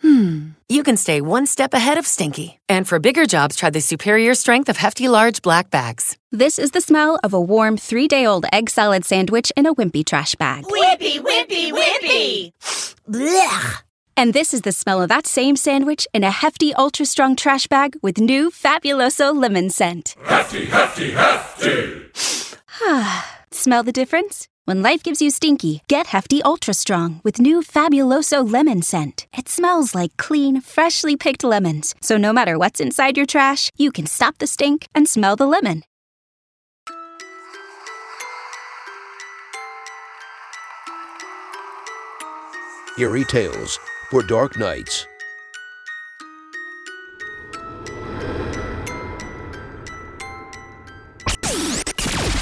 hmm, you can stay one step ahead of stinky. And for bigger jobs, try the superior strength of Hefty Large Black Bags. This is the smell of a warm three day old egg salad sandwich in a wimpy trash bag. Wimpy, wimpy, wimpy! Blech! And this is the smell of that same sandwich in a hefty, ultra strong trash bag with new Fabuloso lemon scent. Hefty, hefty, hefty! Smell the difference? When life gives you stinky, get Hefty Ultra Strong with new Fabuloso lemon scent. It smells like clean, freshly picked lemons. So no matter what's inside your trash, you can stop the stink and smell the lemon. Eerie Tales for Dark Nights.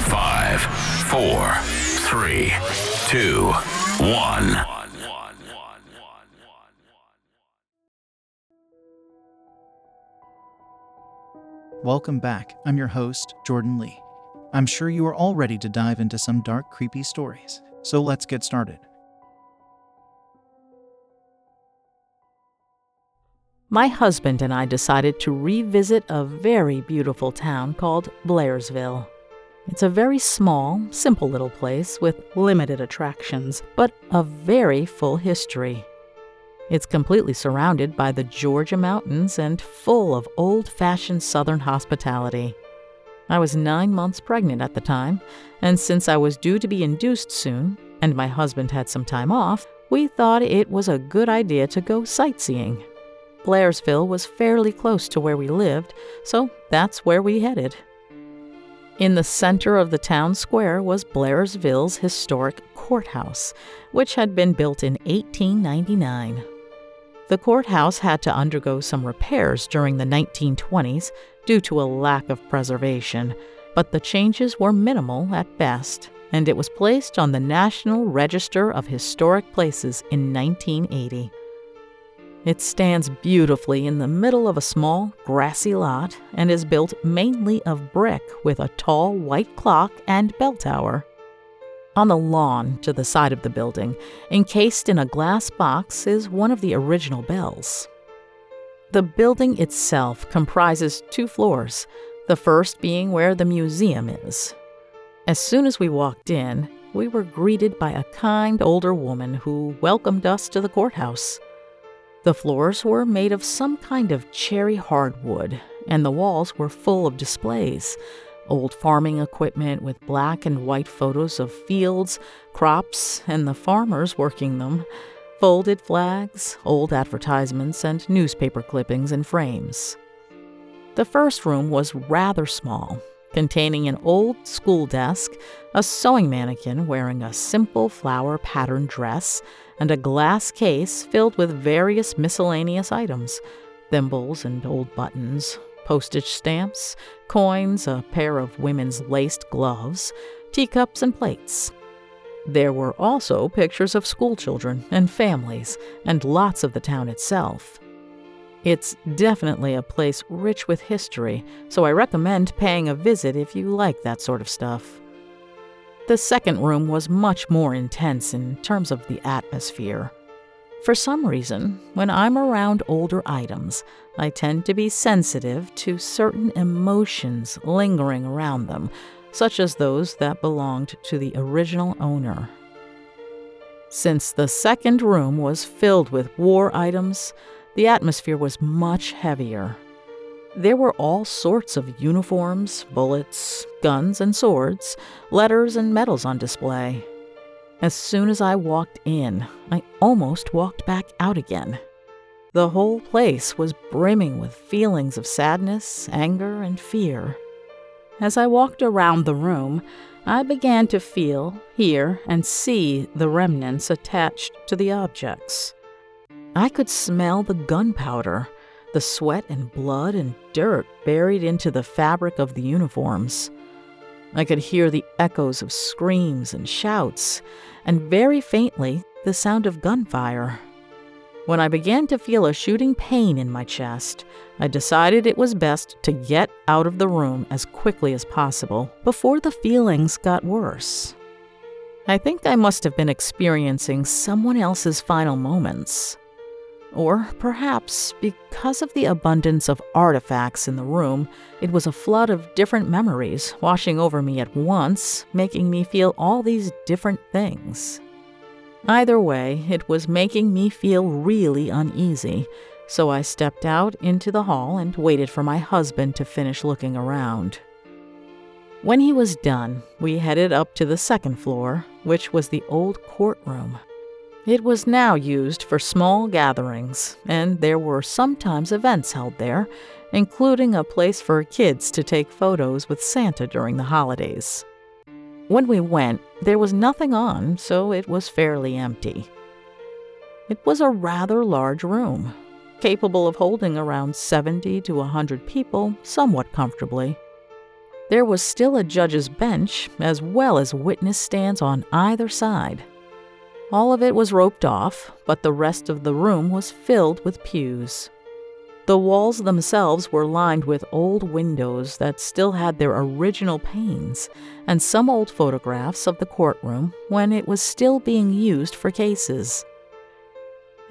Five, four, three, two, one. Welcome back. I'm your host, Jordan Lee. I'm sure you are all ready to dive into some dark, creepy stories. So let's get started. My husband and I decided to revisit a very beautiful town called Blairsville. It's a very small, simple little place with limited attractions, but a very full history. It's completely surrounded by the Georgia mountains and full of old fashioned Southern hospitality. I was nine months pregnant at the time, and since I was due to be induced soon, and my husband had some time off, we thought it was a good idea to go sightseeing. Blairsville was fairly close to where we lived, so that's where we headed. In the center of the town square was Blairsville's historic courthouse, which had been built in 1899. The courthouse had to undergo some repairs during the 1920s due to a lack of preservation, but the changes were minimal at best, and it was placed on the National Register of Historic Places in 1980. It stands beautifully in the middle of a small, grassy lot and is built mainly of brick with a tall white clock and bell tower. On the lawn to the side of the building, encased in a glass box, is one of the original bells. The building itself comprises two floors, the first being where the museum is. As soon as we walked in, we were greeted by a kind older woman who welcomed us to the courthouse. The floors were made of some kind of cherry hardwood, and the walls were full of displays old farming equipment with black and white photos of fields, crops, and the farmers working them, folded flags, old advertisements, and newspaper clippings in frames. The first room was rather small, containing an old school desk, a sewing mannequin wearing a simple flower pattern dress, and a glass case filled with various miscellaneous items thimbles and old buttons, postage stamps, coins, a pair of women's laced gloves, teacups, and plates. There were also pictures of schoolchildren and families, and lots of the town itself. It's definitely a place rich with history, so I recommend paying a visit if you like that sort of stuff. The second room was much more intense in terms of the atmosphere. For some reason, when I'm around older items, I tend to be sensitive to certain emotions lingering around them, such as those that belonged to the original owner. Since the second room was filled with war items, the atmosphere was much heavier. There were all sorts of uniforms, bullets, guns, and swords, letters, and medals on display. As soon as I walked in, I almost walked back out again. The whole place was brimming with feelings of sadness, anger, and fear. As I walked around the room, I began to feel, hear, and see the remnants attached to the objects. I could smell the gunpowder the sweat and blood and dirt buried into the fabric of the uniforms. I could hear the echoes of screams and shouts, and very faintly, the sound of gunfire. When I began to feel a shooting pain in my chest, I decided it was best to get out of the room as quickly as possible before the feelings got worse. I think I must have been experiencing someone else's final moments. Or perhaps because of the abundance of artifacts in the room, it was a flood of different memories washing over me at once, making me feel all these different things. Either way, it was making me feel really uneasy, so I stepped out into the hall and waited for my husband to finish looking around. When he was done, we headed up to the second floor, which was the old courtroom. It was now used for small gatherings, and there were sometimes events held there, including a place for kids to take photos with Santa during the holidays. When we went, there was nothing on, so it was fairly empty. It was a rather large room, capable of holding around 70 to 100 people somewhat comfortably. There was still a judge's bench, as well as witness stands on either side. All of it was roped off, but the rest of the room was filled with pews. The walls themselves were lined with old windows that still had their original panes, and some old photographs of the courtroom when it was still being used for cases.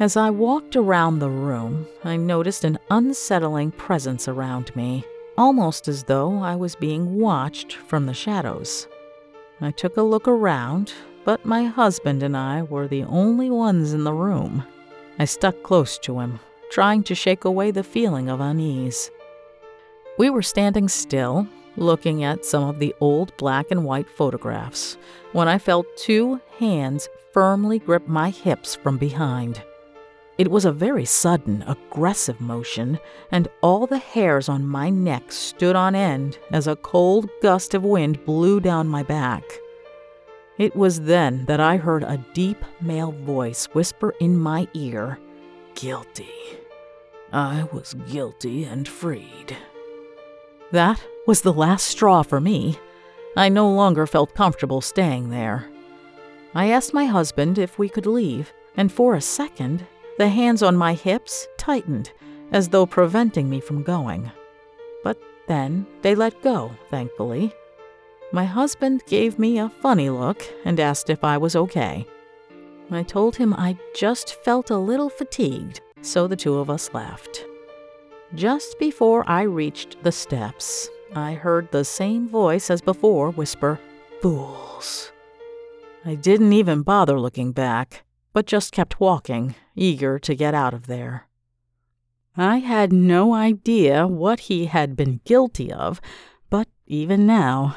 As I walked around the room, I noticed an unsettling presence around me, almost as though I was being watched from the shadows. I took a look around, but my husband and I were the only ones in the room. I stuck close to him, trying to shake away the feeling of unease. We were standing still, looking at some of the old black and white photographs, when I felt two hands firmly grip my hips from behind. It was a very sudden, aggressive motion, and all the hairs on my neck stood on end as a cold gust of wind blew down my back. It was then that I heard a deep male voice whisper in my ear, Guilty. I was guilty and freed. That was the last straw for me. I no longer felt comfortable staying there. I asked my husband if we could leave, and for a second, the hands on my hips tightened, as though preventing me from going. But then they let go, thankfully. My husband gave me a funny look and asked if I was okay. I told him I just felt a little fatigued so the two of us left. Just before I reached the steps, I heard the same voice as before whisper, Fools. I didn't even bother looking back, but just kept walking, eager to get out of there. I had no idea what he had been guilty of, but even now,